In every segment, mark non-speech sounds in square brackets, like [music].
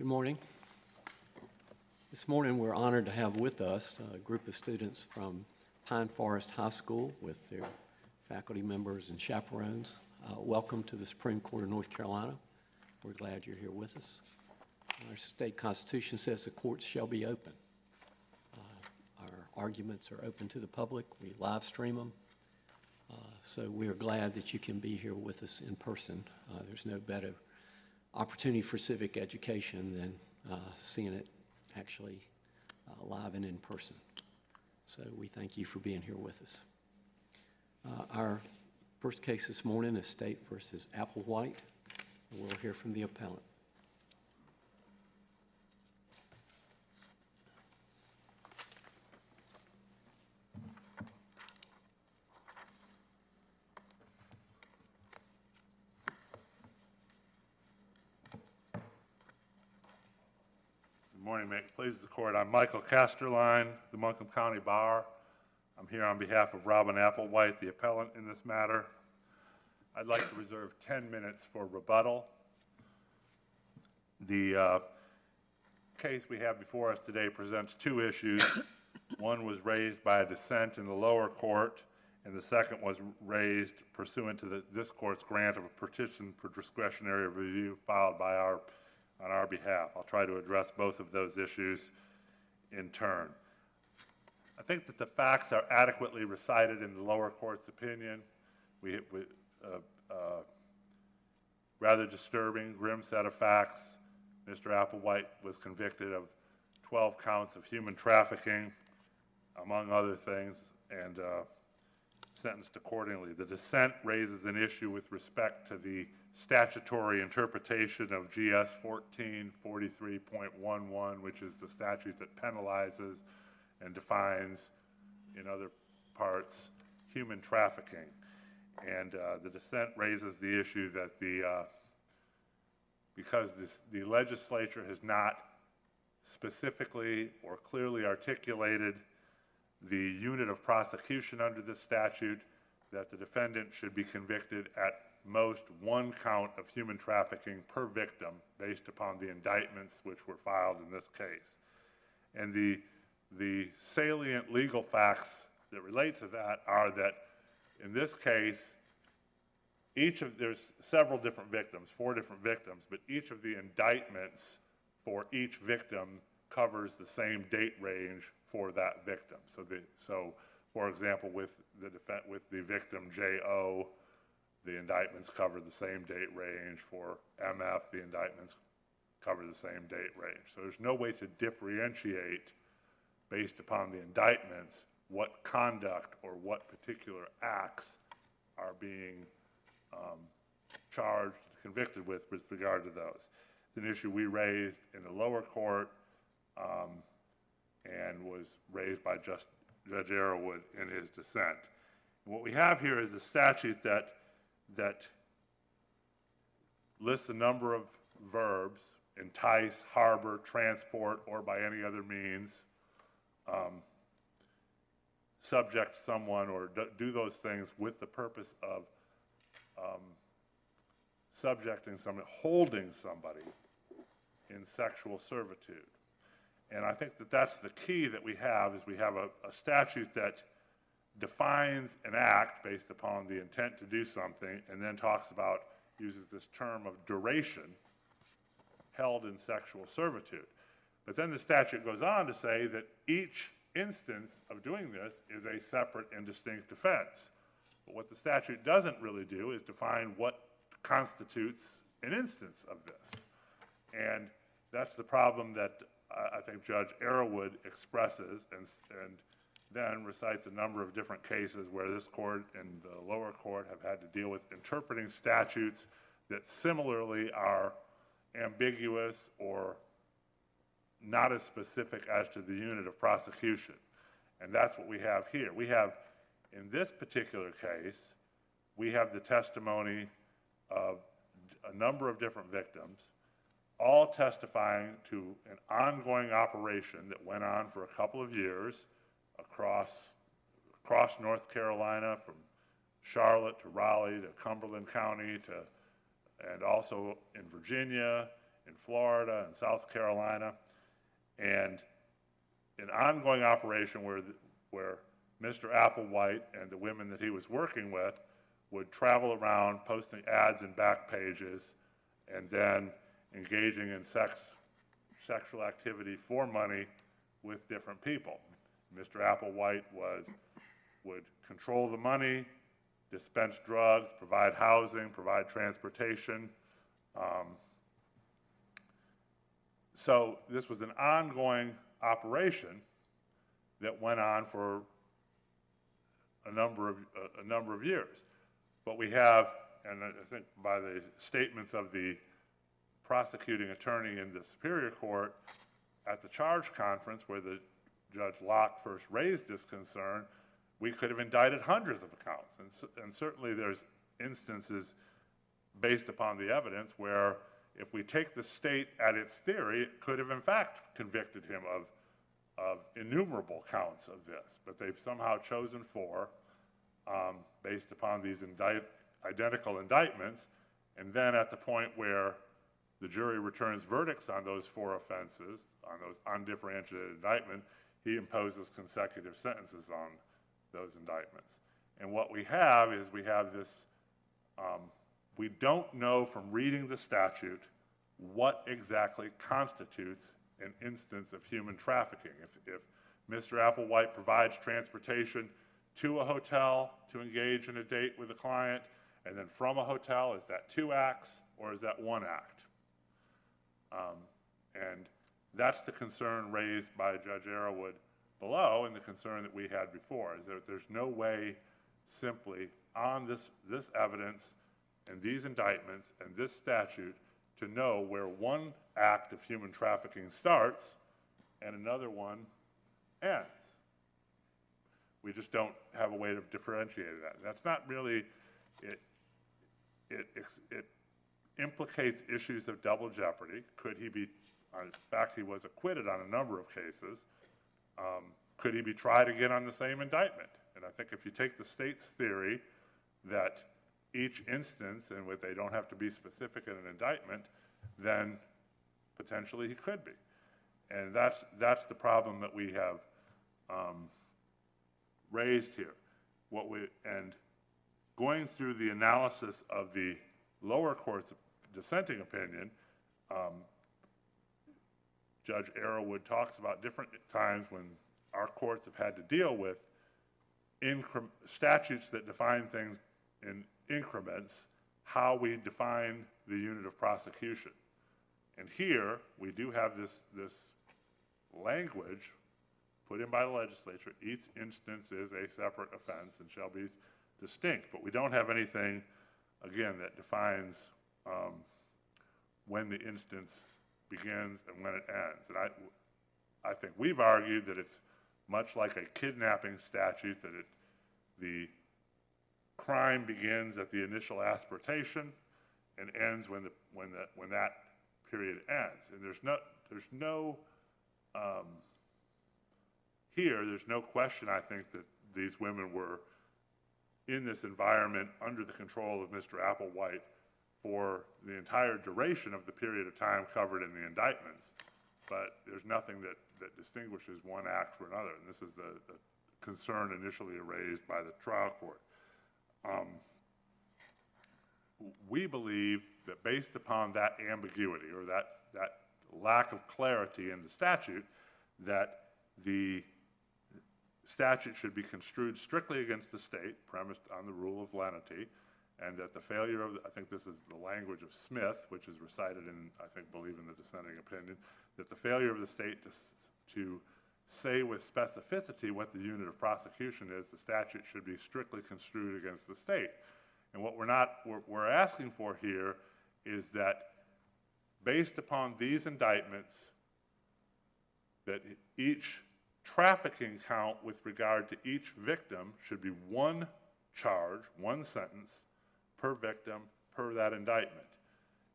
Good morning. This morning, we're honored to have with us a group of students from Pine Forest High School with their faculty members and chaperones. Uh, Welcome to the Supreme Court of North Carolina. We're glad you're here with us. Our state constitution says the courts shall be open. Uh, Our arguments are open to the public. We live stream them. Uh, So we are glad that you can be here with us in person. Uh, There's no better opportunity for civic education than uh, seeing it actually uh, live and in person. So we thank you for being here with us. Uh, Our first case this morning is State versus Applewhite. We'll hear from the appellant. Good morning, may it please the court. I'm Michael Casterline, the Montgomery County Bar. I'm here on behalf of Robin Applewhite, the appellant in this matter. I'd like to reserve 10 minutes for rebuttal. The uh, case we have before us today presents two issues. [coughs] One was raised by a dissent in the lower court, and the second was raised pursuant to the- this court's grant of a petition for discretionary review filed by our, on our behalf. I'll try to address both of those issues in turn. I think that the facts are adequately recited in the lower court's opinion. We, we, uh, uh, rather disturbing, grim set of facts. Mr. Applewhite was convicted of 12 counts of human trafficking, among other things, and uh, sentenced accordingly. The dissent raises an issue with respect to the statutory interpretation of GS 1443.11, which is the statute that penalizes and defines, in other parts, human trafficking. And uh, the dissent raises the issue that the, uh, because this, the legislature has not specifically or clearly articulated the unit of prosecution under this statute, that the defendant should be convicted at most one count of human trafficking per victim based upon the indictments which were filed in this case. And the, the salient legal facts that relate to that are that in this case, each of, there's several different victims, four different victims, but each of the indictments for each victim covers the same date range for that victim. So the, so, for example, with the defen with the victim J.O., the indictments cover the same date range. For MF, the indictments cover the same date range. So there's no way to differentiate based upon the indictments what conduct or what particular acts are being um, charged, convicted with with regard to those. It's an issue we raised in the lower court um, and was raised by just, Judge Arrowood in his dissent. What we have here is a statute that, that lists a number of verbs, entice, harbor, transport, or by any other means, um, subject someone or do, do those things with the purpose of um, subjecting someone, holding somebody in sexual servitude. And I think that that's the key that we have, is we have a, a statute that defines an act based upon the intent to do something, and then talks about, uses this term of duration, held in sexual servitude. But then the statute goes on to say that each instance of doing this is a separate and distinct offense. But what the statute doesn't really do is define what constitutes an instance of this. And that's the problem that I think Judge Arrowood expresses and, and then recites a number of different cases where this court and the lower court have had to deal with interpreting statutes that similarly are ambiguous or not as specific as to the unit of prosecution. And that's what we have here. We have, in this particular case, we have the testimony of a number of different victims, all testifying to an ongoing operation that went on for a couple of years across, across North Carolina, from Charlotte to Raleigh to Cumberland County to, and also in Virginia in Florida and South Carolina. And an ongoing operation where, where Mr. Applewhite and the women that he was working with would travel around posting ads in back pages and then engaging in sex, sexual activity for money with different people. Mr. Applewhite was, would control the money, dispense drugs, provide housing, provide transportation. Um, So this was an ongoing operation that went on for a number of, a- a number of years. But we have, and I I think by the statements of the prosecuting attorney in the Superior Court at the charge conference where the Judge Locke first raised this concern, we could have indicted hundreds of accounts. And cer- And certainly there's instances based upon the evidence where if we take the state at its theory, it could have in fact convicted him of, of innumerable counts of this. But they've somehow chosen four um, based upon these indict, identical indictments. And then at the point where the jury returns verdicts on those four offenses, on those undifferentiated indictment, he imposes consecutive sentences on those indictments. And what we have is we have this, um, we don't know from reading the statute what exactly constitutes an instance of human trafficking. If, if Mr. Applewhite provides transportation to a hotel to engage in a date with a client, and then from a hotel, is that two acts or is that one act? Um, And that's the concern raised by Judge Arrowood below and the concern that we had before, is that there's no way simply on this, this evidence and these indictments and this statute to know where one act of human trafficking starts and another one ends. We just don't have a way of differentiating that. That's not really, it, it, ex- it implicates issues of double jeopardy. Could he be, uh, in fact, he was acquitted on a number of cases. Um, Could he be tried again on the same indictment? And I think if you take the state's theory that each instance, and with, they don't have to be specific in an indictment, then potentially he could be. And that's, that's the problem that we have um, raised here. What we, and going through the analysis of the lower court's dissenting opinion, um, Judge Arrowood talks about different times when our courts have had to deal with statutes that define things in increments, how we define the unit of prosecution. And here, we do have this, this language put in by the legislature, each instance is a separate offense and shall be distinct. But we don't have anything, again, that defines um, when the instance begins and when it ends. And I, I think we've argued that it's much like a kidnapping statute, that it, the crime begins at the initial asportation and ends when the, when the, when that period ends. And there's no, there's no, um, here, there's no question, I think, that these women were in this environment under the control of Mr. Applewhite for the entire duration of the period of time covered in the indictments. But there's nothing that, that distinguishes one act from another, and this is the, the concern initially raised by the trial court. Um, we believe that based upon that ambiguity or that, that lack of clarity in the statute, that the statute should be construed strictly against the state, premised on the rule of lenity, and that the failure of, I think this is the language of Smith, which is recited in, I think, believe in the dissenting opinion, that the failure of the state to, to say with specificity what the unit of prosecution is, the statute should be strictly construed against the state. And what we're not, we're, we're asking for here is that based upon these indictments, that each trafficking count with regard to each victim should be one charge, one sentence per victim, per that indictment.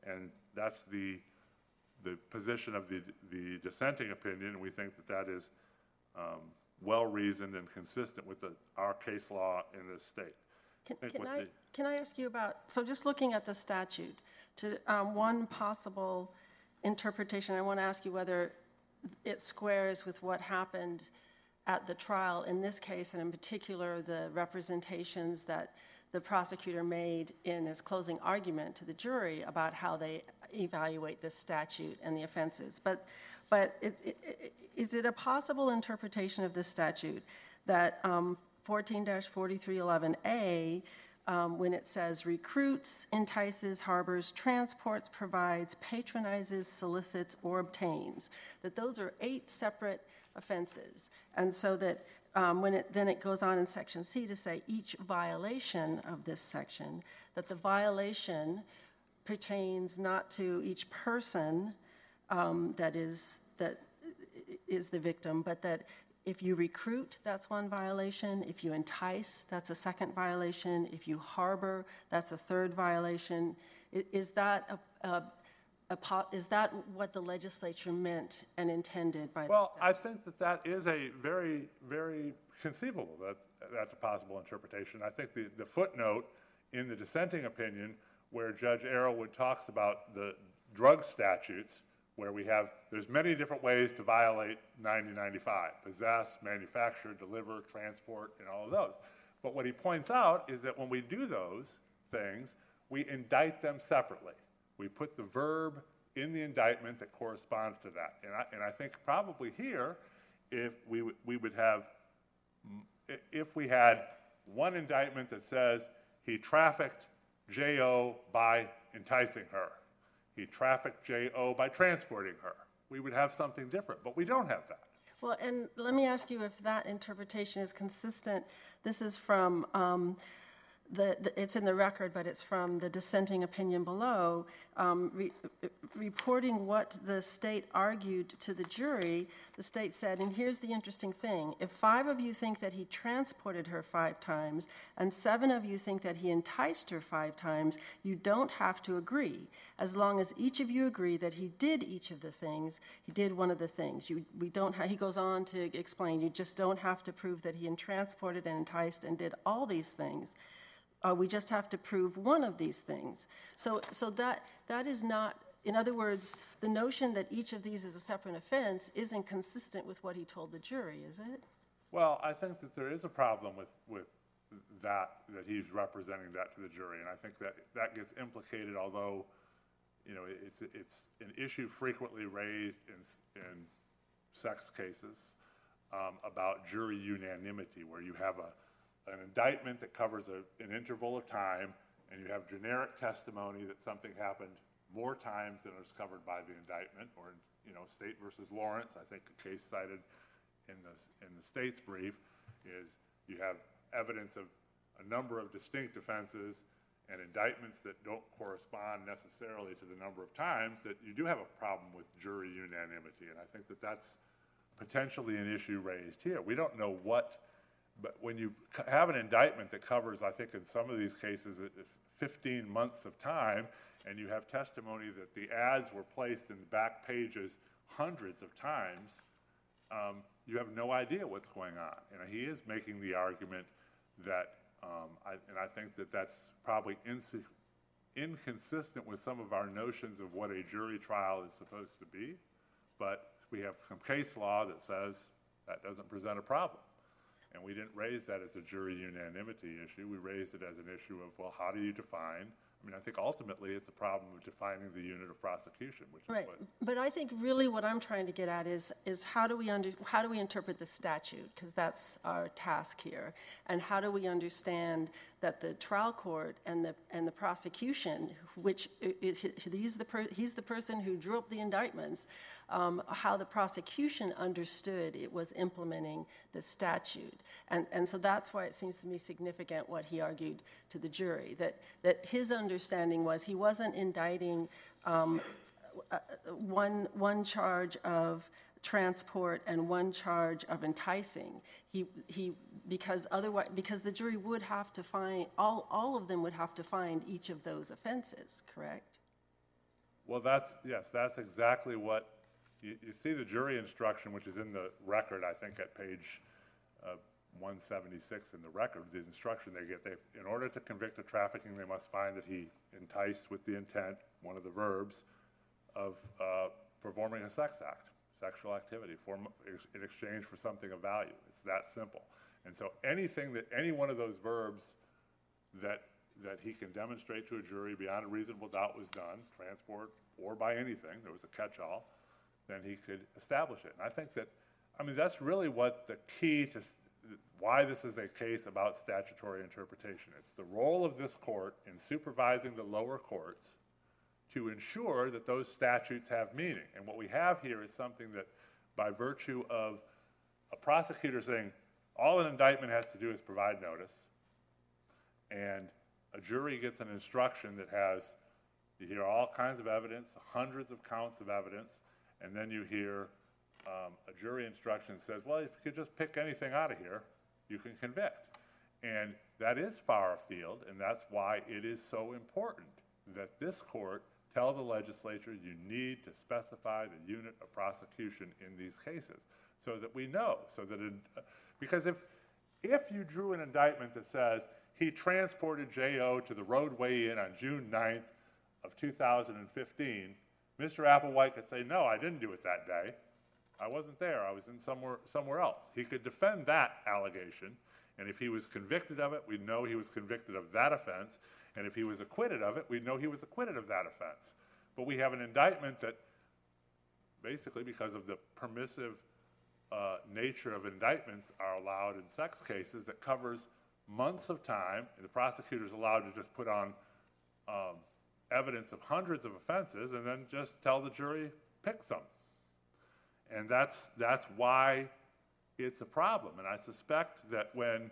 And that's the, the position of the, the dissenting opinion, and we think that that is um, well-reasoned and consistent with the, our case law in this state. Can think can I, the- can I ask you about, so just looking at the statute, to, um, one possible interpretation, I want to ask you whether it squares with what happened at the trial in this case, and in particular, the representations that the prosecutor made in his closing argument to the jury about how they evaluate this statute and the offenses. But, but it- it- it- is it a possible interpretation of this statute that um, 14-4311A, um, when it says recruits, entices, harbors, transports, provides, patronizes, solicits, or obtains, that those are eight separate offenses. And so that um, when it, then it goes on in section C to say each violation of this section, that the violation pertains not to each person um, that is, that is the victim, but that if you recruit, that's one violation. If you entice, that's a second violation. If you harbor, that's a third violation. Is that a, a, a is that what the legislature meant and intended by? Well, I think that that is a very, very conceivable, that, that's a possible interpretation. I think the, the footnote in the dissenting opinion where Judge Arrowood talks about the drug statutes, where we have, there's many different ways to violate 9095, possess, manufacture, deliver, transport, and all of those. But what he points out is that when we do those things, we indict them separately. We put the verb in the indictment that corresponds to that. And I, and I think probably here, if we, we would have, if we had one indictment that says he trafficked J.O. by enticing her, he trafficked J.O. by transporting her, we would have something different, but we don't have that. Well, and let me ask you if that interpretation is consistent. This is from, um, the, the- it's in the record, but it's from the dissenting opinion below, um, re- reporting what the state argued to the jury. The state said, and here's the interesting thing, if five of you think that he transported her five times, and seven of you think that he enticed her five times, you don't have to agree. As long as each of you agree that he did each of the things, he did one of the things. You, we don't, ha- he goes on to explain, you just don't have to prove that he transported and enticed and did all these things. Uh, we just have to prove one of these things. So, so that, that is not, in other words, the notion that each of these is a separate offense isn't consistent with what he told the jury, is it? Well, I think that there is a problem with, with that, that he's representing that to the jury. And I think that, that gets implicated, although, you know, it's, it's an issue frequently raised in, in sex cases um, about jury unanimity, where you have a, an indictment that covers a, an interval of time, and you have generic testimony that something happened more times than is covered by the indictment, or, you know, State versus Lawrence, I think a case cited in the, in the state's brief, is you have evidence of a number of distinct offenses and indictments that don't correspond necessarily to the number of times, that you do have a problem with jury unanimity. And I think that that's potentially an issue raised here. We don't know what, but when you have an indictment that covers, I think in some of these cases, it- it- 15 months of time, and you have testimony that the ads were placed in the back pages hundreds of times, um, you have no idea what's going on. And he is making the argument that, um, I, and I think that that's probably inconsistent with some of our notions of what a jury trial is supposed to be. But we have some case law that says that doesn't present a problem. And we didn't raise that as a jury unanimity issue. We raised it as an issue of, well, how do you define? I mean, I think ultimately it's a problem of defining the unit of prosecution, which is Right, what but I think really what I'm trying to get at is, is how do we under, how do we interpret the statute? Because that's our task here. And how do we understand that the trial court and the, and the prosecution, which is, he's the, per- he's the person who drew up the indictments, um, how the prosecution understood it was implementing the statute. And, and so that's why it seems to me significant what he argued to the jury, that, that his understanding was he wasn't indicting um, uh, one, one charge of transport and one charge of enticing. He, he, because otherwise, because the jury would have to find, all, all of them would have to find each of those offenses, correct? Well, that's, yes, that's exactly what, you, you see the jury instruction, which is in the record, I think at page uh, 176 in the record, the instruction they get, they, in order to convict of trafficking, they must find that he enticed with the intent, one of the verbs, of uh, performing a sex act, sexual activity for, in exchange for something of value. It's that simple. And so anything that, any one of those verbs that, that he can demonstrate to a jury beyond a reasonable doubt was done, transport or by anything, there was a catch-all, then he could establish it. And I think that, I mean, that's really what the key to, why this is a case about statutory interpretation. It's the role of this court in supervising the lower courts to ensure that those statutes have meaning. And what we have here is something that, by virtue of a prosecutor saying, all an indictment has to do is provide notice, and a jury gets an instruction that has, you hear all kinds of evidence, hundreds of counts of evidence, and then you hear um, a jury instruction that says, well, if you could just pick anything out of here, you can convict. And that is far afield, and that's why it is so important that this court tell the legislature you need to specify the unit of prosecution in these cases, so that we know, so that, it- because if, if you drew an indictment that says he transported J.O. to the roadway in on June 9th of 2015, Mr. Applewhite could say, no, I didn't do it that day. I wasn't there. I was in somewhere, somewhere else. He could defend that allegation, and if he was convicted of it, we'd know he was convicted of that offense, and if he was acquitted of it, we'd know he was acquitted of that offense. But we have an indictment that, basically because of the permissive uh, nature of indictments are allowed in sex cases that covers months of time, the prosecutor's allowed to just put on um, evidence of hundreds of offenses and then just tell the jury, pick some. And that's, that's why it's a problem. And I suspect that when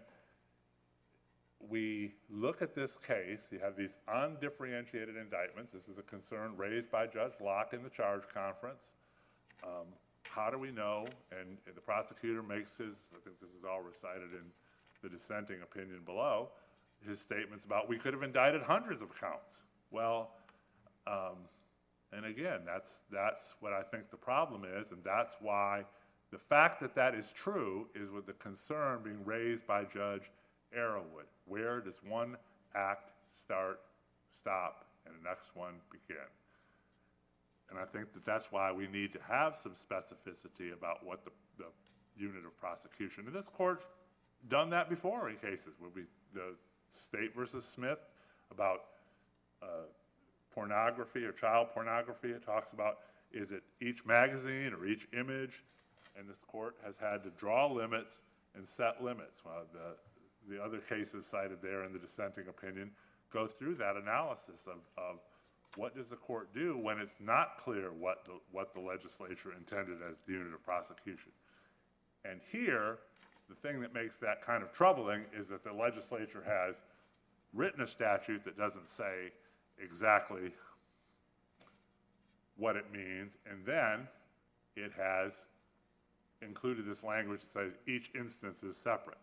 we look at this case, you have these undifferentiated indictments. This is a concern raised by Judge Locke in the charge conference. Um, How do we know? And the prosecutor makes his, I think this is all recited in the dissenting opinion below, his statements about, we could have indicted hundreds of counts. Well, um, and again, that's, that's what I think the problem is, and that's why the fact that that is true is with the concern being raised by Judge Arrowood. Where does one act start, stop, and the next one begin? And I think that that's why we need to have some specificity about what the, the unit of prosecution. And this court's done that before in cases, where we, the State versus Smith, about uh, pornography or child pornography. It talks about, is it each magazine or each image? And this court has had to draw limits and set limits. Well, the, the other cases cited there in the dissenting opinion go through that analysis of, of what does the court do when it's not clear what the, what the legislature intended as the unit of prosecution? And here, the thing that makes that kind of troubling is that the legislature has written a statute that doesn't say exactly what it means, and then it has included this language that says each instance is separate.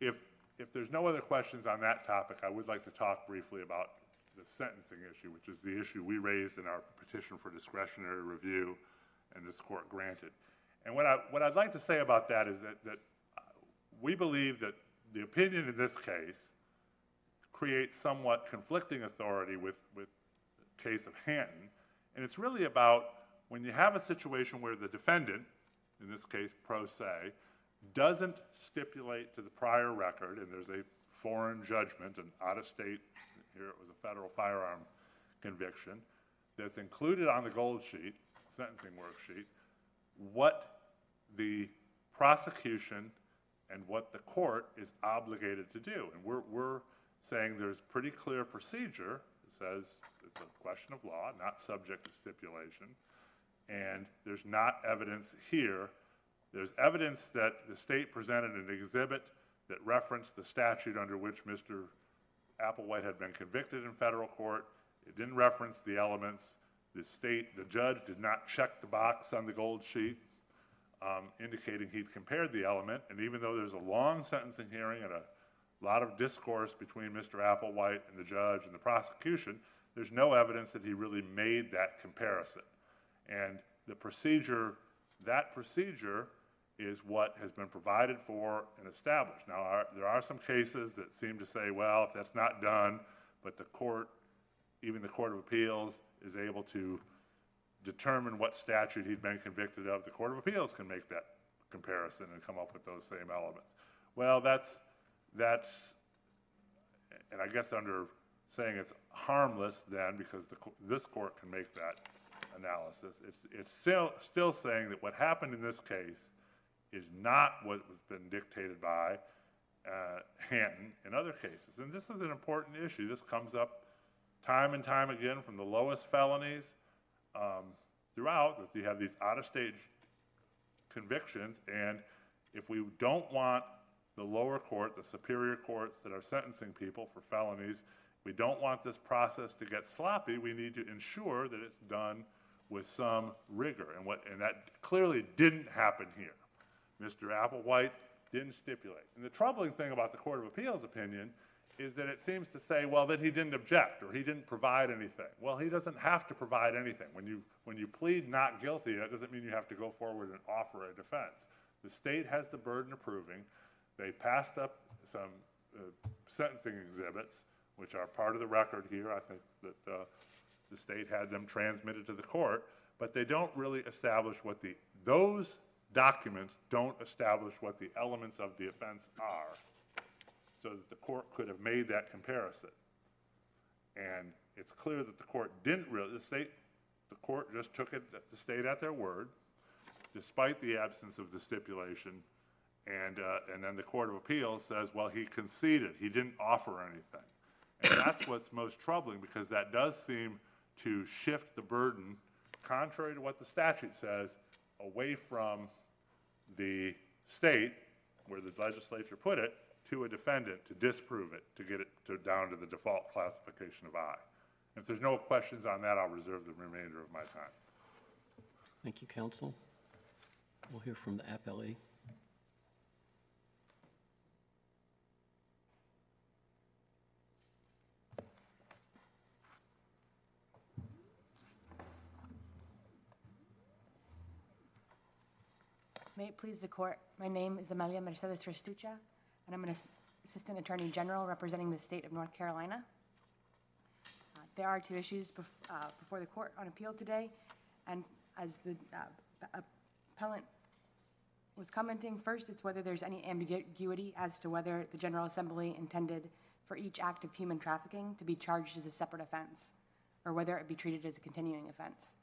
If, if there's no other questions on that topic, I would like to talk briefly about the sentencing issue, which is the issue we raised in our petition for discretionary review, and this court granted. And what I, what I'd like to say about that is that, that we believe that the opinion in this case creates somewhat conflicting authority with, with the case of Hanton. And it's really about when you have a situation where the defendant, in this case pro se, doesn't stipulate to the prior record, and there's a foreign judgment, an out-of-state, here it was a federal firearm conviction, that's included on the gold sheet, sentencing worksheet, what the prosecution and what the court is obligated to do. And we're, we're saying there's pretty clear procedure. It says it's a question of law, not subject to stipulation. And there's not evidence here. There's evidence that the state presented an exhibit that referenced the statute under which Mr. Applewhite had been convicted in federal court. It didn't reference the elements. The state, the judge did not check the box on the gold sheet um, indicating he'd compared the element. And even though there's a long sentencing hearing and a lot of discourse between Mr. Applewhite and the judge and the prosecution, there's no evidence that he really made that comparison. And the procedure, that procedure is what has been provided for and established. Now, are- there are some cases that seem to say, well, if that's not done, but the court, even the Court of Appeals is able to determine what statute he'd been convicted of, the Court of Appeals can make that comparison and come up with those same elements. Well, that's, that's, and I guess under saying it's harmless then, because the, this court can make that analysis, it's, it's still, still saying that what happened in this case is not what has been dictated by uh, Hanton in other cases. And this is an important issue. This comes up time and time again from the lowest felonies um, throughout, that you have these out-of-state convictions, and if we don't want the lower court, the superior courts that are sentencing people for felonies, we don't want this process to get sloppy, we need to ensure that it's done with some rigor, and what, and that clearly didn't happen here. Mr. Applewhite didn't stipulate. And the troubling thing about the Court of Appeals opinion is that it seems to say, well, that he didn't object, or he didn't provide anything. Well, he doesn't have to provide anything. When you, when you plead not guilty, that doesn't mean you have to go forward and offer a defense. The state has the burden of proving. They passed up some uh, sentencing exhibits, which are part of the record here. I think that uh, the state had them transmitted to the court, but they don't really establish what the, those documents don't establish what the elements of the offense are, so that the court could have made that comparison. And it's clear that the court didn't really, the state, the court just took it, the state at their word, despite the absence of the stipulation. And, uh, and then the Court of Appeals says, well, he conceded, he didn't offer anything. And that's what's most troubling, because that does seem to shift the burden, contrary to what the statute says, away from the state, where the legislature put it, to a defendant to disprove it, to get it to, down to the default classification of I. If there's no questions on that, I'll reserve the remainder of my time. Thank you, counsel. We'll hear from the appellee. May it please the court, my name is Amelia Mercedes Restucha, and I'm an Assistant Attorney General representing the state of North Carolina. Uh, There are two issues bef- uh, before the court on appeal today, and as the uh, appellant was commenting, first, it's whether there's any ambiguity as to whether the General Assembly intended for each act of human trafficking to be charged as a separate offense, or whether it be treated as a continuing offense.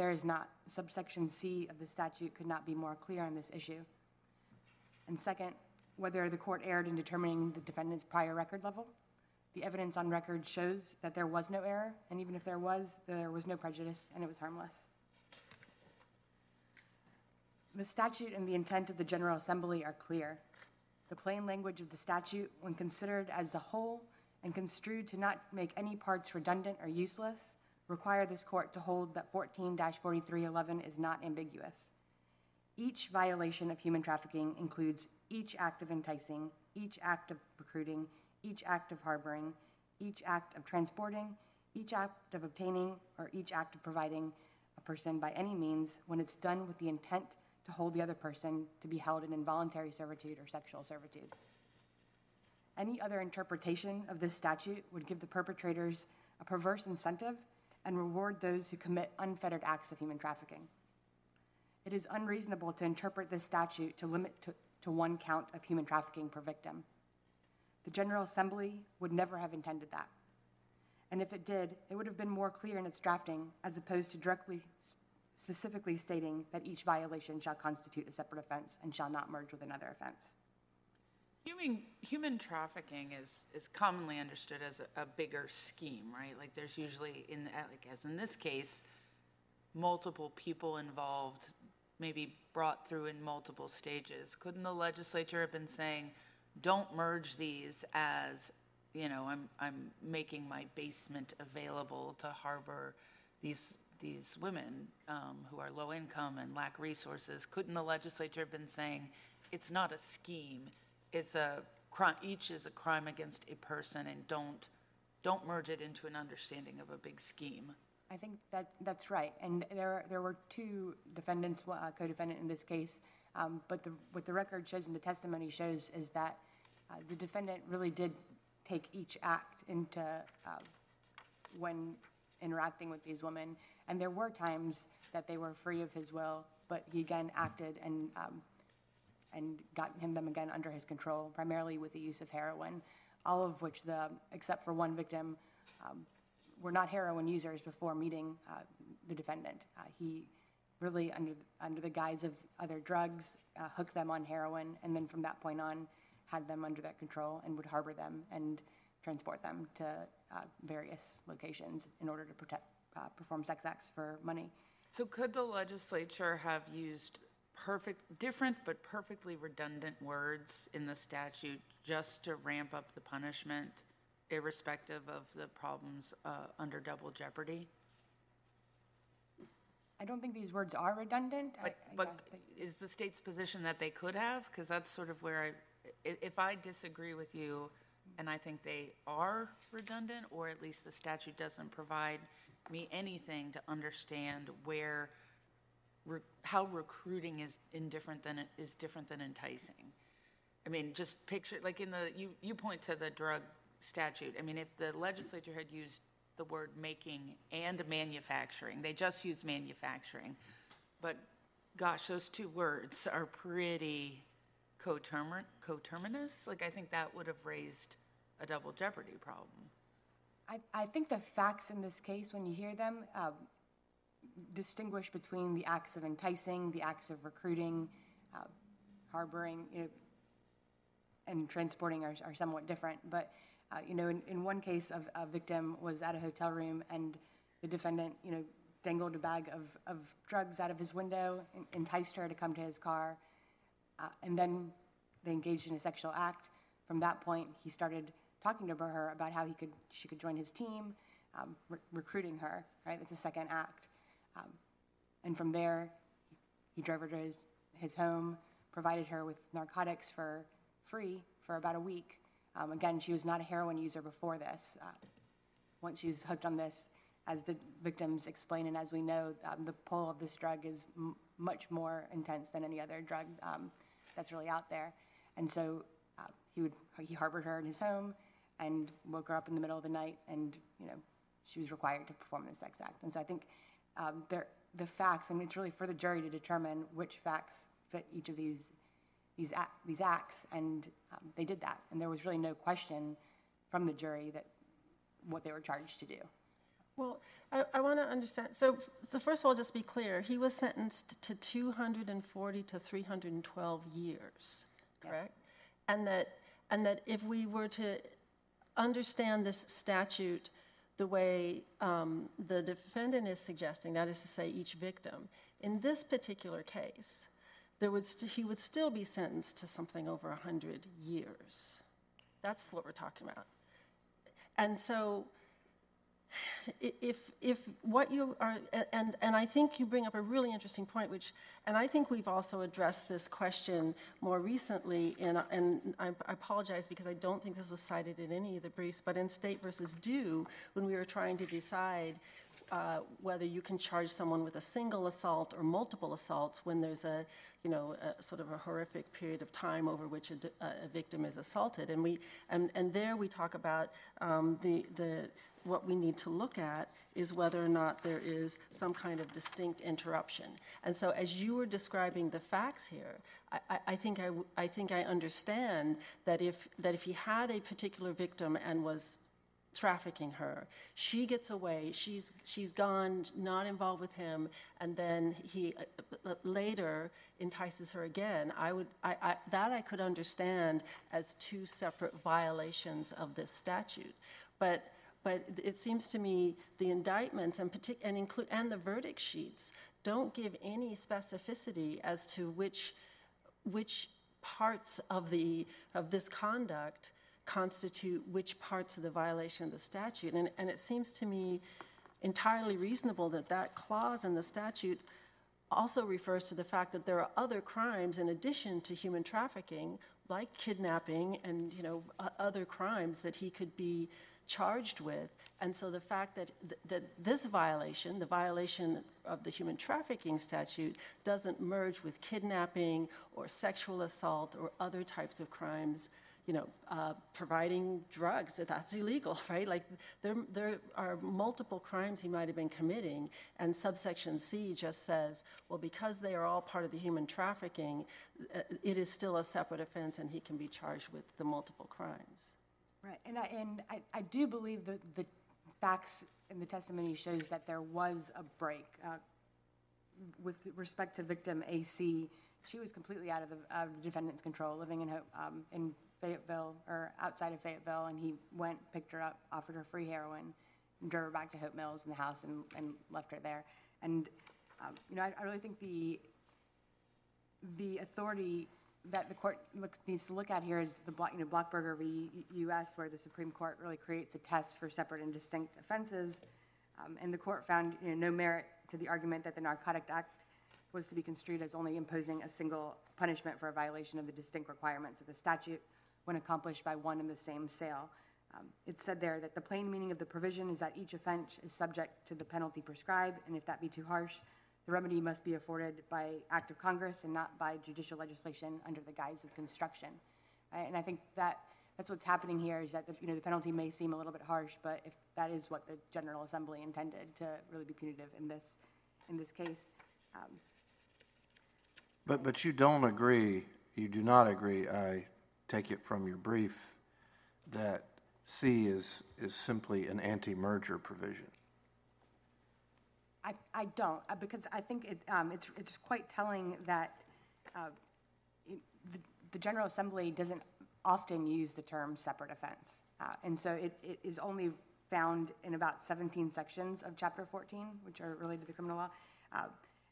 There is not. Subsection C of the statute could not be more clear on this issue. And second, whether the court erred in determining the defendant's prior record level. The evidence on record shows that there was no error, and even if there was, there was no prejudice, and it was harmless. The statute and the intent of the General Assembly are clear. The plain language of the statute, when considered as a whole and construed to not make any parts redundant or useless, require this court to hold that 14-4311 is not ambiguous. Each violation of human trafficking includes each act of enticing, each act of recruiting, each act of harboring, each act of transporting, each act of obtaining, or each act of providing a person by any means when it's done with the intent to hold the other person to be held in involuntary servitude or sexual servitude. Any other interpretation of this statute would give the perpetrators a perverse incentive and reward those who commit unfettered acts of human trafficking. It is unreasonable to interpret this statute to limit to, to one count of human trafficking per victim. The General Assembly would never have intended that. And if it did, it would have been more clear in its drafting as opposed to directly, specifically stating that each violation shall constitute a separate offense and shall not merge with another offense. Human, human trafficking is, is commonly understood as a, a bigger scheme, right? Like there's usually in, the- like as in this case, multiple people involved, maybe brought through in multiple stages. Couldn't the legislature have been saying, don't merge these as, you know, I'm, I'm making my basement available to harbor these, these women um, who are low income and lack resources? Couldn't the legislature have been saying, it's not a scheme, it's a crime, each is a crime against a person and don't, don't merge it into an understanding of a big scheme? I think that, that's right. And there, there were two defendants, uh, co-defendant in this case. Um, But the, what the record shows and the testimony shows is that uh, the defendant really did take each act into, uh, when interacting with these women. And there were times that they were free of his will, but he again acted and, um, and got him them again under his control, primarily with the use of heroin, all of which the, except for one victim, um, were not heroin users before meeting uh, the defendant. Uh, He really, under, under the guise of other drugs, uh, hooked them on heroin, and then from that point on, had them under that control and would harbor them and transport them to uh, various locations in order to protect, uh, perform sex acts for money. So could the legislature have used perfect, different but perfectly redundant words in the statute just to ramp up the punishment irrespective of the problems uh, under double jeopardy? I don't think these words are redundant. But, I- yeah, but- is the state's position that they could have? Because that's sort of where I, i- if I disagree with you and I think they are redundant, or at least the statute doesn't provide me anything to understand where, re- how recruiting is indifferent than, is different than enticing. I mean, just picture, like in the, you, you point to the drug statute. I mean, if the legislature had used the word making and manufacturing, they just used manufacturing. But gosh, those two words are pretty cotermin, coterminous. Like, I think that would have raised a double jeopardy problem. I, I think the facts in this case, when you hear them, um, distinguish between the acts of enticing, the acts of recruiting, uh, harboring, you know, and transporting are, are somewhat different. But, uh, you know, in, in one case, of a victim was at a hotel room and the defendant, you know, dangled a bag of, of drugs out of his window, en- enticed her to come to his car, uh, and then they engaged in a sexual act. From that point, he started talking to her about how he could, she could join his team, um, re- recruiting her, right? That's the second act. Um, and from there, he drove her to his, his home, provided her with narcotics for free for about a week. Um, again, she was not a heroin user before this. Uh, once she was hooked on this, as the victims explain and as we know, um, the pull of this drug is m- much more intense than any other drug um, that's really out there. And so uh, he would he harbored her in his home and woke her up in the middle of the night, and you know she was required to perform the sex act. And so I think um, there, the facts, and it's really for the jury to determine which facts fit each of these these ac- these acts, and um, they did that. And there was really no question from the jury that what they were charged to do. Well, I, I want to understand, so, so first of all, just be clear, he was sentenced to 240 to 312 years, correct? And that, and that if we were to understand this statute the way um, the defendant is suggesting, that is to say, each victim, in this particular case, there would, he would still be sentenced to something over 100 years. That's what we're talking about. And so, if, if what you are, and, and I think you bring up a really interesting point, which, and I think we've also addressed this question more recently in, and I I apologize because I don't think this was cited in any of the briefs, but in State versus Dew, when we were trying to decide uh, whether you can charge someone with a single assault or multiple assaults when there's a, you know, a sort of a horrific period of time over which a victim is assaulted. And we, and, and there we talk about um, the, the, what we need to look at is whether or not there is some kind of distinct interruption. And so as you were describing the facts here, I, I, I think I, I think I understand that if, that if he had a particular victim and was trafficking her. She gets away. She's she's gone, not involved with him, and then he uh, uh, later entices her again. I would I, I, that I could understand as two separate violations of this statute, but. But it seems to me the indictments and partic- and include and the verdict sheets don't give any specificity as to which which parts of the of this conduct constitute which parts of the violation of the statute. And, and it seems to me entirely reasonable that that clause in the statute also refers to the fact that there are other crimes in addition to human trafficking, like kidnapping and, you know, other crimes that he could be charged with. And so the fact that, th- that this violation, the violation of the human trafficking statute, doesn't merge with kidnapping or sexual assault or other types of crimes, you know, uh, providing drugs, that that's illegal, [laughs] right? Like, there, there are multiple crimes he might have been committing, and subsection C just says, well, because they are all part of the human trafficking, uh, it is still a separate offense, and he can be charged with the multiple crimes. Right, and I, and I, I do believe that the facts and the testimony shows that there was a break. Uh, With respect to victim AC, she was completely out of the, defendant's control, living in, um, in Fayetteville, or outside of Fayetteville, and he went, picked her up, offered her free heroin, drove her back to Hope Mills in the house and, and left her there. And, um, you know, I, I really think the, the authority that the court looks, needs to look at here is the, you know, Blockburger v. U.S., where the Supreme Court really creates a test for separate and distinct offenses. Um, And the court found, you know, no merit to the argument that the Narcotic Act was to be construed as only imposing a single punishment for a violation of the distinct requirements of the statute when accomplished by one and the same sale. Um, It said there that the plain meaning of the provision is that each offense is subject to the penalty prescribed, and if that be too harsh, the remedy must be afforded by act of Congress and not by judicial legislation under the guise of construction. Uh, And I think that, that's what's happening here, is that, the you know, the penalty may seem a little bit harsh, but if that is what the General Assembly intended to really be punitive in this, in this case. Um, But, but you don't agree, you do not agree, I take it from your brief, that C is, is simply an anti-merger provision. I, I don't, uh, because I think it, um, it's, it's quite telling that, uh, it- the, the General Assembly doesn't often use the term separate offense. Uh, and so it, it is only found in about seventeen sections of chapter fourteen, which are related to the criminal law, uh,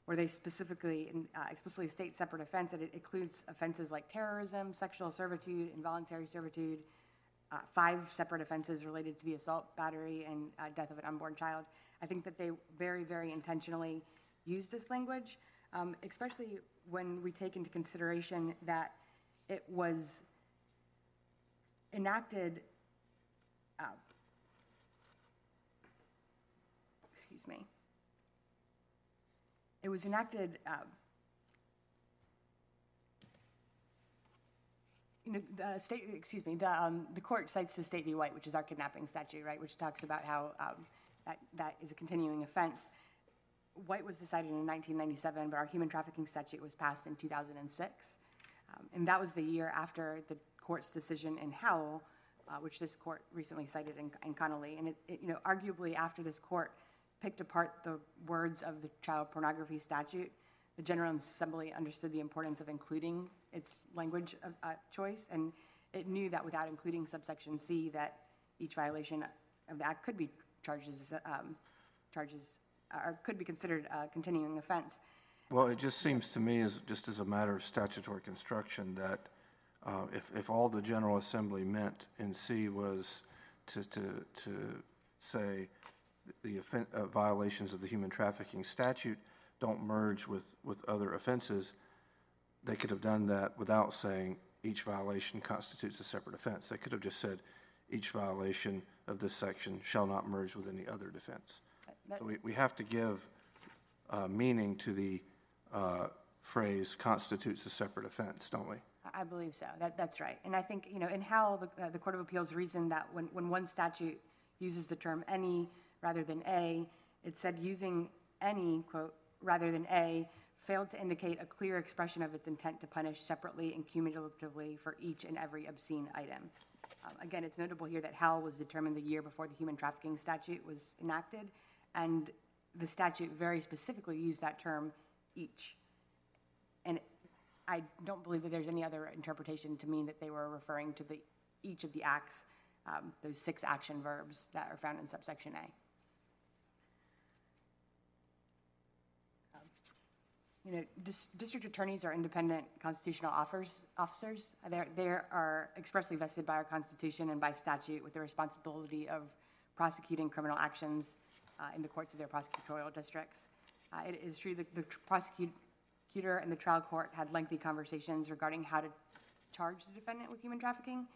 where they specifically, and, uh, explicitly state separate offense, and it includes offenses like terrorism, sexual servitude, involuntary servitude, uh, five separate offenses related to the assault, battery, and uh, death of an unborn child. I think that they very, very intentionally use this language, um, especially when we take into consideration that it was enacted, uh, excuse me, it was enacted uh, you know, the state, excuse me, the, um, the court cites the state v. White, which is our kidnapping statute, right, which talks about how, um, that, that is a continuing offense. White was decided in nineteen ninety-seven, but our human trafficking statute was passed in two thousand and six. Um, and that was the year after the court's decision in Howell, uh, which this court recently cited in, in Connolly. And it, it, you know, arguably after this court picked apart the words of the child pornography statute, the General Assembly understood the importance of including its language of, uh, choice, and it knew that without including subsection C, that each violation of the act could be charged as, um, charges, could be considered a continuing offense. Well, it just seems to me as, just as a matter of statutory construction, that uh, if, if all the General Assembly meant in C was to, to, to say the offen- uh, violations of the human trafficking statute don't merge with, with other offenses, they could have done that without saying each violation constitutes a separate offense. They could have just said, each violation of this section shall not merge with any other defense. So we, we have to give uh, meaning to the uh, phrase constitutes a separate offense, don't we? I- believe so. That, that's right. And I think, you know, in Howell, the, uh, the Court of Appeals reasoned that when, when one statute uses the term any rather than a, it said using any, quote, rather than a, failed to indicate a clear expression of its intent to punish separately and cumulatively for each and every obscene item. Um, Again, it's notable here that Howell was determined the year before the human trafficking statute was enacted, and the statute very specifically used that term, each. And I don't believe that there's any other interpretation to mean that they were referring to the, each of the acts, um, those six action verbs that are found in subsection A. You know, dis- district attorneys are independent constitutional offers, officers. They're, they are expressly vested by our Constitution and by statute with the responsibility of prosecuting criminal actions uh, in the courts of their prosecutorial districts. Uh, It is true that the prosecutor and the trial court had lengthy conversations regarding how to charge the defendant with human trafficking.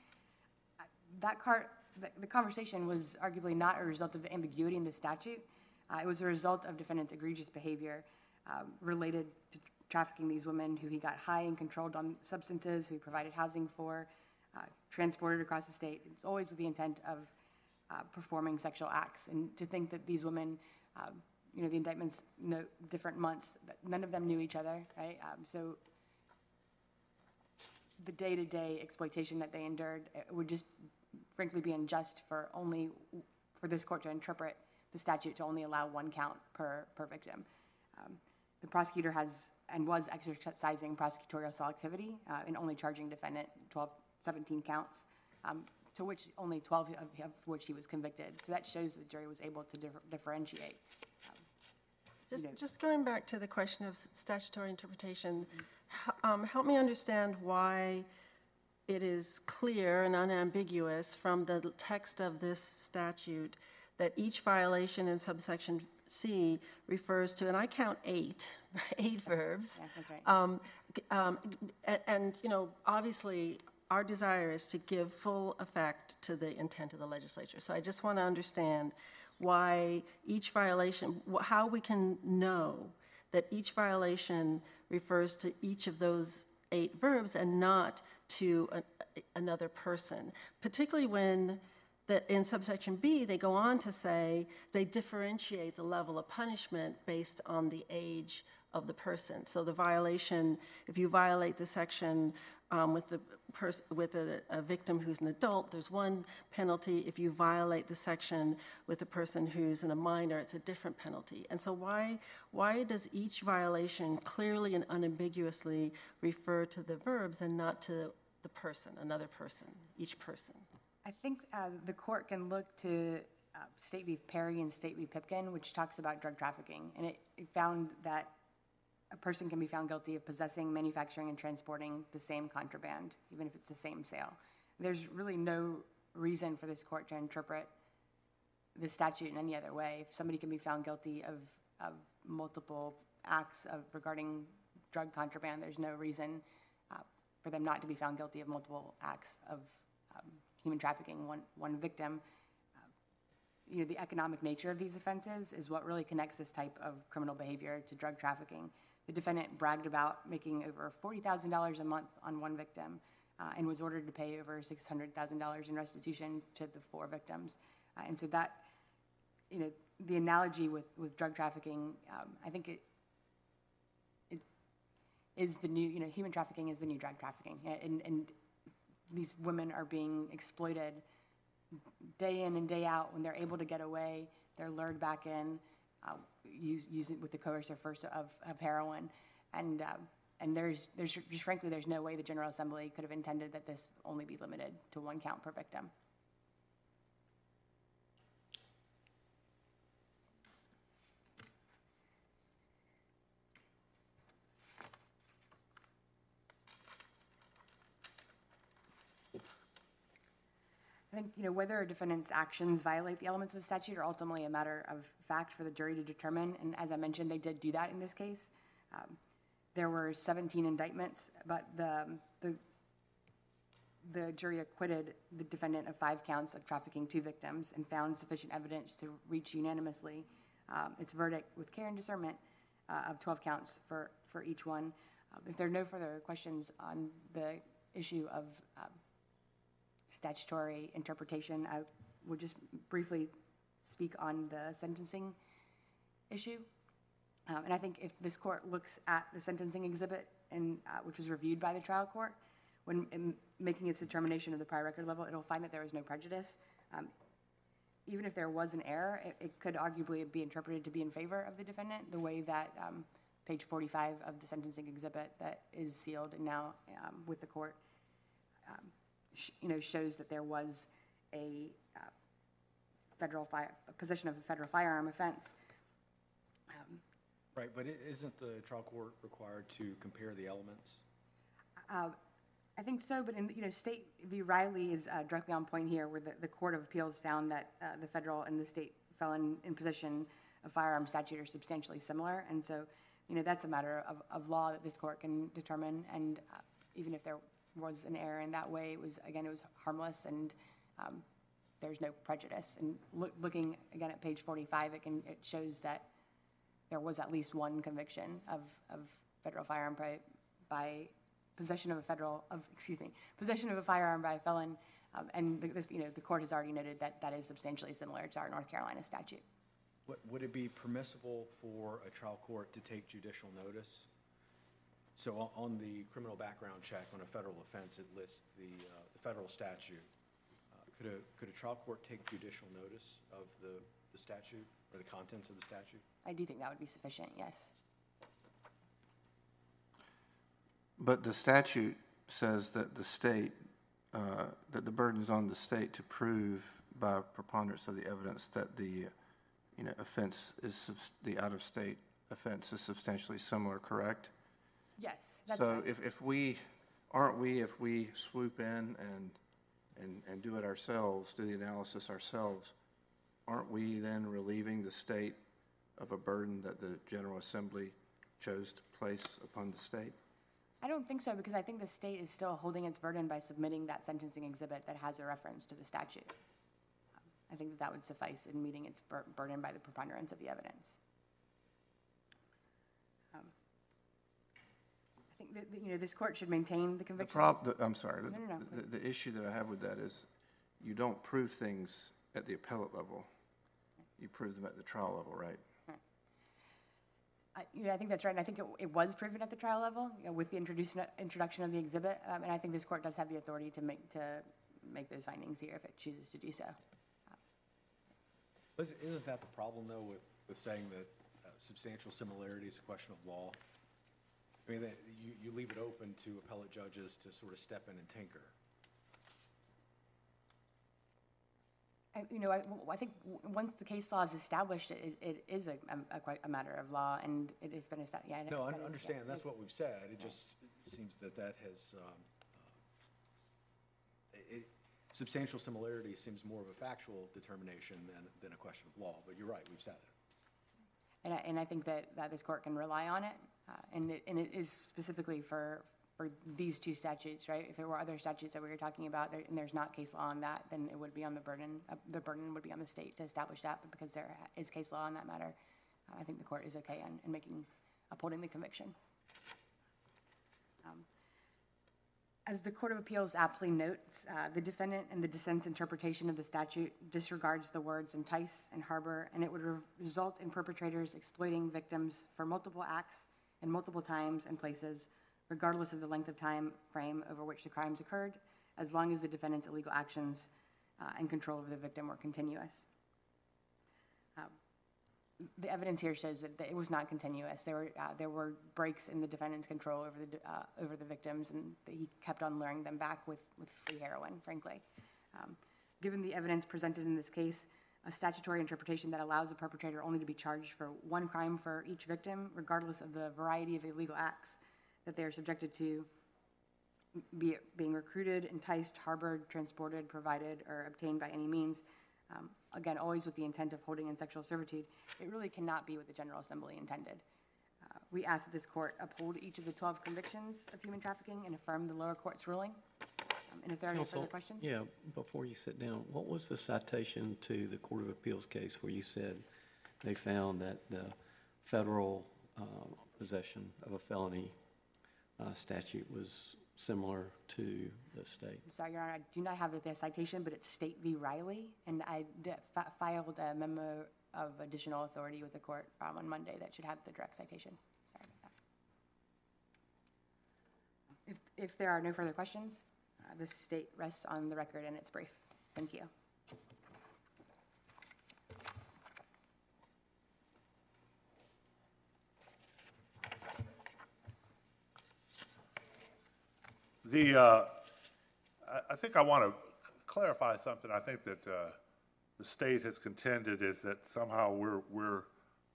Uh, That car, the, the conversation was arguably not a result of ambiguity in the statute. Uh, It was a result of defendant's egregious behavior um, related to trafficking these women who he got high and controlled on substances, who he provided housing for. uh, transported across the state. It's always with the intent of uh, performing sexual acts. And to think that these women, um, you know, the indictments note different months, none of them knew each other, right? Um, So the day-to-day exploitation that they endured would just frankly be unjust for only, for this court to interpret the statute to only allow one count per, per victim. Um, The prosecutor has, and was exercising prosecutorial selectivity uh, in only charging defendant 12, 17 counts, um, to which only 12 of of which he was convicted. So that shows the jury was able to differ- differentiate. Just, know- just going back to the question of statutory interpretation, um, help me understand why it is clear and unambiguous from the text of this statute that each violation in subsection C refers to, and I count eight, [laughs] eight verbs. Yeah, that's right. Um, um, a- And, you know, obviously, our desire is to give full effect to the intent of the legislature. So I just want to understand why each violation, how we can know that each violation refers to each of those eight verbs and not to a- another person, particularly when that in subsection B, they go on to say they differentiate the level of punishment based on the age of the person. So the violation, if you violate the section um, with the person, with a, a victim who's an adult, there's one penalty. If you violate the section with a person who's in a minor, it's a different penalty. And so why, why does each violation clearly and unambiguously refer to the verbs and not to the person, another person, each person? I think uh, the court can look to uh, State v. Perry and State v. Pipkin, which talks about drug trafficking, and it it found that a person can be found guilty of possessing, manufacturing, and transporting the same contraband, even if it's the same sale. There's really no reason for this court to interpret the statute in any other way. If somebody can be found guilty of, of multiple acts of regarding drug contraband, there's no reason uh, for them not to be found guilty of multiple acts of human trafficking, one, one victim. Uh, You know, the economic nature of these offenses is what really connects this type of criminal behavior to drug trafficking. The defendant bragged about making over $40,000 a month on one victim uh, and was ordered to pay over $600,000 in restitution to the four victims. Uh, And so that, you know, the analogy with, with drug trafficking, um, I think it, it is the new, you know, human trafficking is the new drug trafficking. And, and these women are being exploited day in and day out. When they're able to get away, they're lured back in, uh, use, use it with the coercive first of, of heroin. And, uh, and there's, there's, just frankly, there's no way the General Assembly could have intended that this only be limited to one count per victim. Think, you know, whether a defendant's actions violate the elements of the statute are ultimately a matter of fact for the jury to determine, and as I mentioned, they did do that in this case. Um, There were 17 indictments, but the, the, the jury acquitted the defendant of five counts of trafficking two victims and found sufficient evidence to reach unanimously um, its verdict with care and discernment uh, of 12 counts for, for each one. Um, If there are no further questions on the issue of um, statutory interpretation, I would just briefly speak on the sentencing issue. Um, And I think if this court looks at the sentencing exhibit, and, uh, which was reviewed by the trial court, when in making its determination of the prior record level, it'll find that there was no prejudice. Um, Even if there was an error, it, it could arguably be interpreted to be in favor of the defendant, the way that um, page 45 of the sentencing exhibit that is sealed and now um, with the court you know, shows that there was a uh, federal fire, a possession of a federal firearm offense. Right, but isn't the trial court required to compare the elements? I think so, but in, you know, State v. Riley is uh, directly on point here, where the, the Court of Appeals found that uh, the federal and the state felon in possession of firearm statute are substantially similar, and so, you know, that's a matter of, of law that this court can determine, and uh, even if there was an error in that way, it was, again, it was harmless, and um, there's no prejudice. And loo- looking, again, at page 45, it can, it shows that there was at least one conviction of, of federal firearm by, by possession of a federal, of, excuse me, possession of a firearm by a felon. Um, And the- this, you know, the court has already noted that that is substantially similar to our North Carolina statute. Would, would it be permissible for a trial court to take judicial notice? So on, on the criminal background check on a federal offense, it lists the, uh, the federal statute. Uh, Could a, could a trial court take judicial notice of the, the statute or the contents of the statute? I do think that would be sufficient, yes. But the statute says that the state, uh, that the burden's on the state to prove by preponderance of the evidence that the, you know, offense is, subs- the out-of-state offense is substantially similar, correct? Yes, that's So right. if, if we, aren't we, if we swoop in and, and, and do it ourselves, do the analysis ourselves, aren't we then relieving the state of a burden that the General Assembly chose to place upon the state? I don't think so, because I think the state is still holding its burden by submitting that sentencing exhibit that has a reference to the statute. I think that that would suffice in meeting its bur- burden by the preponderance of the evidence. Um, I think that, that, you know, this court should maintain the The conviction. prob, the- I'm sorry, No, no, no, the, the issue that I have with that is you don't prove things at the appellate level. You prove them at the trial level, right? I, you know, I think that's right, and I think it, it was proven at the trial level, you know, with the introduction, introduction of the exhibit, um, and I think this court does have the authority to make, to make those findings here if it chooses to do so. Isn't isn't that the problem, though, with, with saying that uh, substantial similarity is a question of law? I mean, that you, you leave it open to appellate judges to sort of step in and tinker. I, you know, I, I think w- once the case law is established, it, it is a, a, quite a matter of law, and it has been established, yeah. I No, I that is- yeah, understand, that's what we've said, it just seems that that has, um, uh, it- substantial similarity seems more of a factual determination than, than a question of law, but you're right, we've said it. And I, and I think that, that this court can rely on it, uh, and it, and it is specifically for, for these two statutes, right? If there were other statutes that we were talking about, there- and there's not case law on that, then it would be on the burden, uh, the burden would be on the state to establish that, but because there is case law on that matter, uh, I think the court is okay in, in making, upholding the conviction. Um, As the Court of Appeals aptly notes, uh, the defendant and the dissent's interpretation of the statute disregards the words entice and harbor, and it would re- result in perpetrators exploiting victims for multiple acts multiple times and places, regardless of the length of time frame over which the crimes occurred, as long as the defendant's illegal actions uh, and control of the victim were continuous the evidence here shows that that it was not continuous. There were, uh, there were breaks in the defendant's control over the, uh, over the victims, and he kept on luring them back with, with free heroin, frankly. Um, Given the evidence presented in this case, a statutory interpretation that allows the perpetrator only to be charged for one crime for each victim, regardless of the variety of illegal acts that they are subjected to, be it being recruited, enticed, harbored, transported, provided, or obtained by any means, um, again, always with the intent of holding in sexual servitude, it really cannot be what the General Assembly intended. Uh, We ask that this court uphold each of the 12 convictions of human trafficking and affirm the lower court's ruling. Um, And if there are no Counsel, further questions? Yeah, before you sit down, what was the citation to the Court of Appeals case where you said they found that the federal uh, possession of a felony uh, statute was similar to the state? Sorry, Your Honor, I do not have the citation, but it's State v. Riley, and I d- fi- filed a memo of additional authority with the court um, on Monday that should have the direct citation. Sorry about that. If, if there are no further questions, the state rests on the record and its brief. Thank you. The, uh, I, I think I want to clarify something I think that, uh, the state has contended is that somehow we're, we're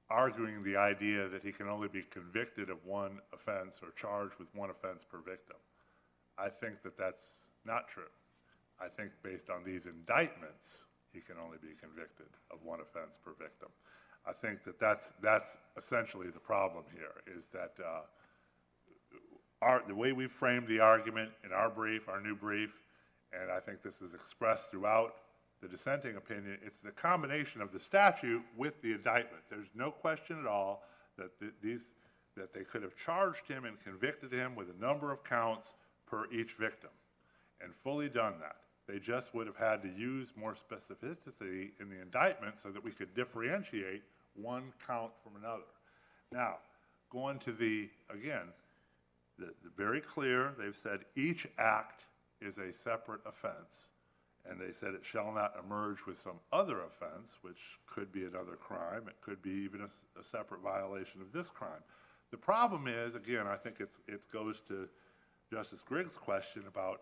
arguing the idea that he can only be convicted of one offense or charged with one offense per victim. I think that that's not true. I think based on these indictments, he can only be convicted of one offense per victim. I think that that's, that's essentially the problem here, is that, uh, our, the way we framed the argument in our brief, our new brief, and I think this is expressed throughout the dissenting opinion, it's the combination of the statute with the indictment. There's no question at all that th- these, that they could have charged him and convicted him with a number of counts per each victim, and fully done that. They just would have had to use more specificity in the indictment so that we could differentiate one count from another. Now, going to the, again, the, the very clear, they've said each act is a separate offense. And they said it shall not emerge with some other offense, which could be another crime, it could be even a separate violation of this crime. The problem is, again, I think it goes to Justice Riggs' question about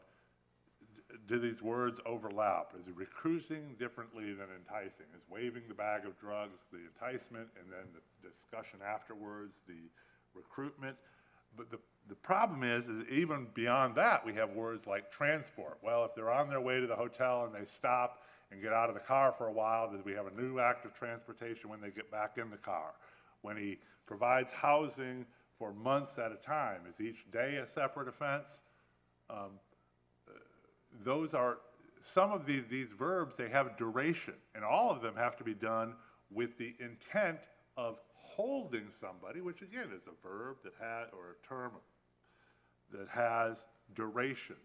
do these words overlap? Is it recruiting differently than enticing? Is waving the bag of drugs the enticement and then the discussion afterwards, the recruitment? But the, the problem is that even beyond that, we have words like transport. Well, if they're on their way to the hotel and they stop and get out of the car for a while, then we have a new act of transportation when they get back in the car. When he provides housing for months at a time, is each day a separate offense? Um, those are, some of these, these verbs, they have duration, and all of them have to be done with the intent of holding somebody, which again is a verb that had, or a term that has duration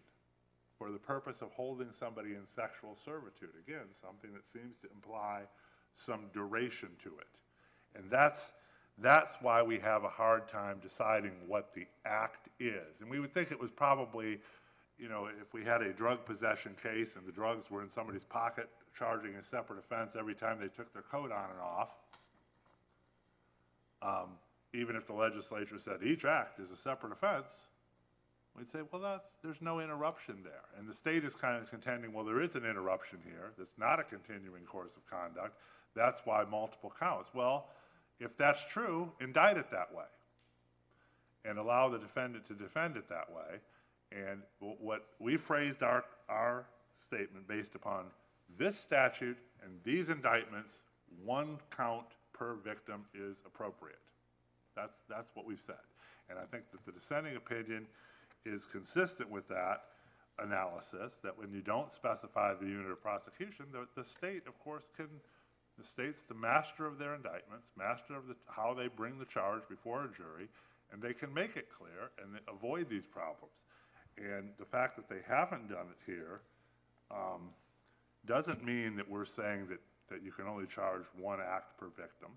for the purpose of holding somebody in sexual servitude. Again, something that seems to imply some duration to it. And that's, that's why we have a hard time deciding what the act is. And we would think it was probably, you know, if we had a drug possession case and the drugs were in somebody's pocket, charging a separate offense every time they took their coat on and off, um, even if the legislature said each act is a separate offense, we'd say, well, that's, there's no interruption there. And the state is kind of contending, well, there is an interruption here, that's not a continuing course of conduct, that's why multiple counts. Well, if that's true, indict it that way, and allow the defendant to defend it that way. And what, we phrased our, our statement based upon this statute and these indictments, one count per victim is appropriate. That's, that's what we've said. And I think that the dissenting opinion is consistent with that analysis, that when you don't specify the unit of prosecution, the, the state, of course, can, the state's the master of their indictments, master of the, how they bring the charge before a jury, and they can make it clear and avoid these problems. And the fact that they haven't done it here, um, doesn't mean that we're saying that, that you can only charge one act per victim.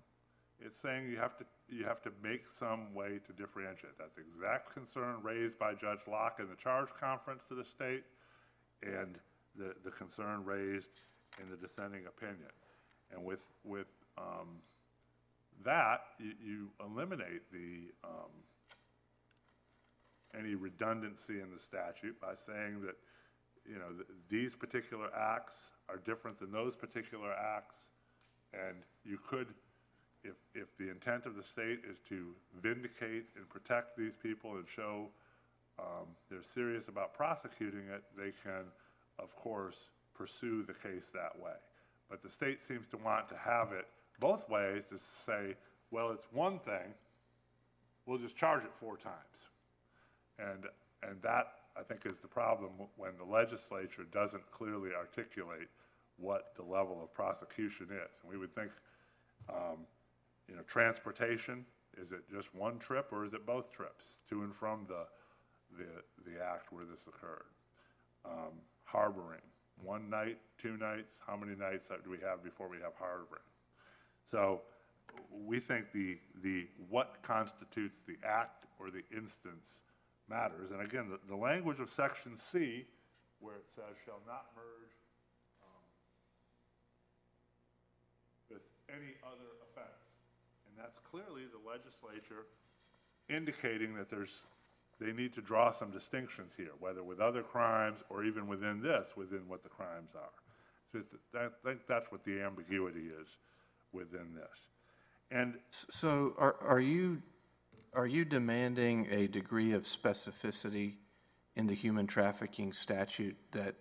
It's saying you have to, you have to make some way to differentiate. That's the exact concern raised by Judge Locke in the charge conference to the state and the, the concern raised in the dissenting opinion. And with, with, um, that, you, you eliminate the, um, any redundancy in the statute by saying that, you know, th- these particular acts are different than those particular acts. And you could, if, if the intent of the state is to vindicate and protect these people and show um, they're serious about prosecuting it, they can, of course, pursue the case that way. But the state seems to want to have it both ways, to say, well, it's one thing, we'll just charge it four times. And, and that, I think, is the problem when the legislature doesn't clearly articulate what the level of prosecution is. And we would think, um, you know, transportation, is it just one trip or is it both trips to and from the, the, the act where this occurred? Um, harboring, one night, two nights, how many nights do we have before we have harboring? So we think the, the, what constitutes the act or the instance matters. And again, the, the language of section C, where it says shall not merge um, with any other offense. And that's clearly the legislature indicating that there's, they need to draw some distinctions here, whether with other crimes or even within this, within what the crimes are. So I think that's what the ambiguity is within this. And So are, are you, are you demanding a degree of specificity in the human trafficking statute that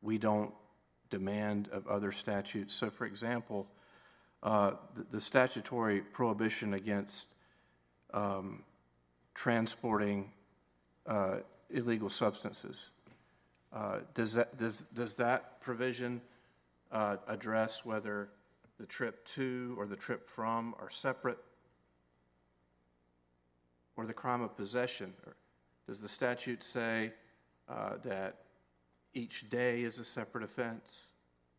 we don't demand of other statutes? So for example, uh, the the statutory prohibition against um, transporting uh, illegal substances, uh, does that, does, does that provision uh, address whether the trip to or the trip from are separate? Or the crime of possession? Or Does the statute say uh, that each day is a separate offense?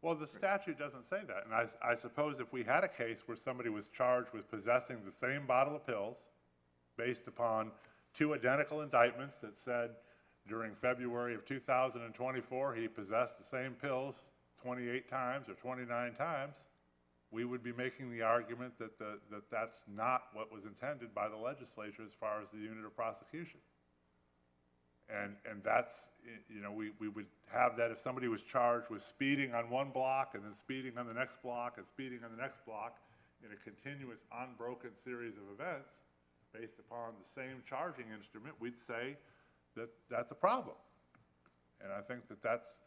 Well, the statute doesn't say that, and I, I suppose if we had a case where somebody was charged with possessing the same bottle of pills based upon two identical indictments that said during February of 2024, he possessed the same pills 28 times or 29 times, we would be making the argument that, the, that that's not what was intended by the legislature as far as the unit of prosecution. And, and that's, you know, we, we would have that if somebody was charged with speeding on one block and then speeding on the next block and speeding on the next block in a continuous unbroken series of events based upon the same charging instrument, we'd say that that's a problem. And I think that that's,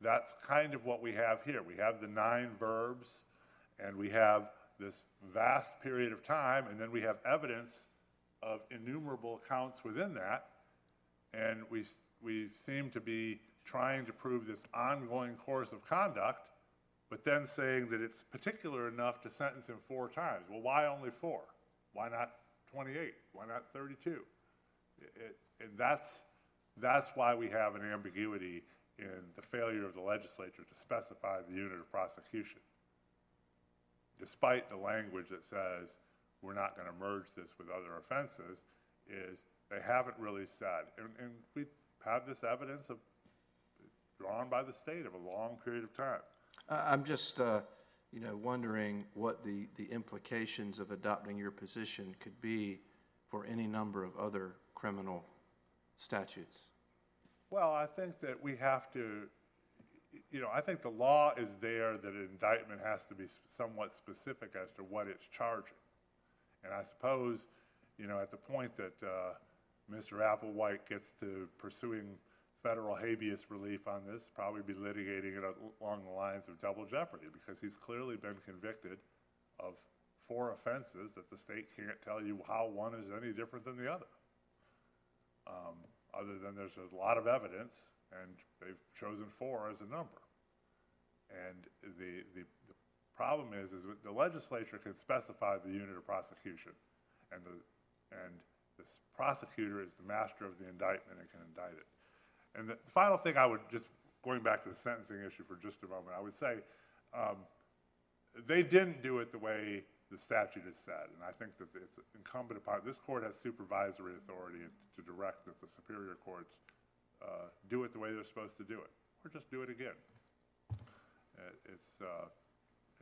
that's kind of what we have here. We have the nine verbs, and we have this vast period of time, and then we have evidence of innumerable accounts within that. And we, we seem to be trying to prove this ongoing course of conduct, but then saying that it's particular enough to sentence him four times. Well, why only four? Why not 28? Why not 32? It- it- And that's, that's why we have an ambiguity in the failure of the legislature to specify the unit of prosecution. Despite the language that says, we're not going to merge this with other offenses, is they haven't really said. And, and we have this evidence of, drawn by the state of a long period of time. I'm just, uh, you know, wondering what the, the implications of adopting your position could be for any number of other criminal statutes. Well, I think that we have to, you know, I think the law is there that an indictment has to be somewhat specific as to what it's charging. And I suppose, you know, at the point that uh, Mr. Applewhite gets to pursuing federal habeas relief on this, probably be litigating it along the lines of double jeopardy, because he's clearly been convicted of four offenses that the state can't tell you how one is any different than the other. Um, Other than there's a lot of evidence, and they've chosen four as a number. And the, the, the problem is, is the legislature can specify the unit of prosecution, and the, and the prosecutor is the master of the indictment and can indict it. And the the final thing I would, just going back to the sentencing issue for just a moment, I would say, um, they didn't do it the way the statute is set. and I think that it's incumbent upon, this court has supervisory authority to direct that the superior courts uh, do it the way they're supposed to do it, or just do it again. Uh, It's uh,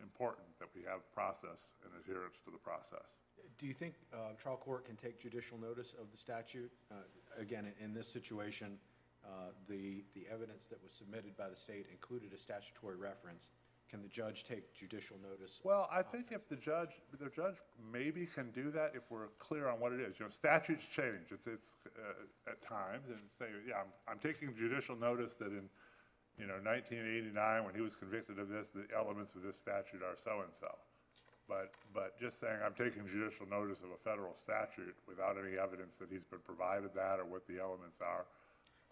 important that we have process and adherence to the process. Do you think uh, trial court can take judicial notice of the statute? Uh, Again, in- in this situation, uh, the, the evidence that was submitted by the state included a statutory reference. Can the judge take judicial notice? Well, I think if the judge, the judge maybe can do that if we're clear on what it is. You know, statutes change, it's, it's, uh, at times, and say, yeah, I'm, I'm taking judicial notice that in, you know, nineteen eighty-nine, when he was convicted of this, the elements of this statute are so-and-so. But, but just saying I'm taking judicial notice of a federal statute without any evidence that he's been provided that or what the elements are,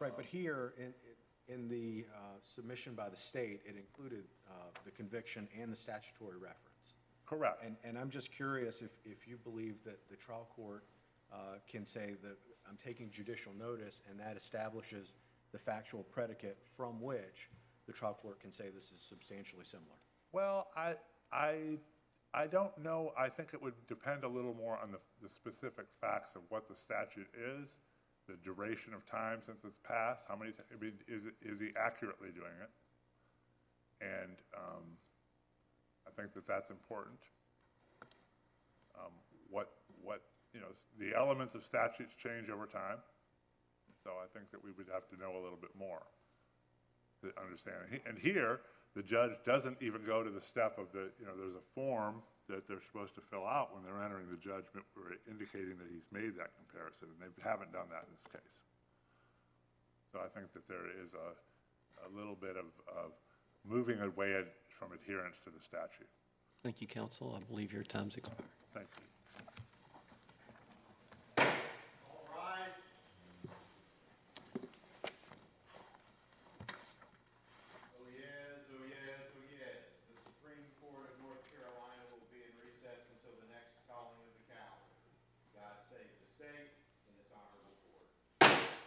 Right, but here, in, in the uh, submission by the state, it included uh, the conviction and the statutory reference. correct. And, and I'm just curious if, if you believe that the trial court uh, can say that I'm taking judicial notice and that establishes the factual predicate from which the trial court can say this is substantially similar. Well, I, I, I don't know, I think it would depend a little more on the, the specific facts of what the statute is, the duration of time since it's passed, how many, I mean, is, is he accurately doing it? And, um, I think that that's important. Um, what, what, you know, the elements of statutes change over time, so I think that we would have to know a little bit more to understand. And he- And here, the judge doesn't even go to the step of the, you know, there's a form that they're supposed to fill out when they're entering the judgment, where indicating that he's made that comparison, and they haven't done that in this case. So I think that there is a, a little bit of, of moving away from adherence to the statute. Thank you, counsel. I believe your time's expired. Thank you.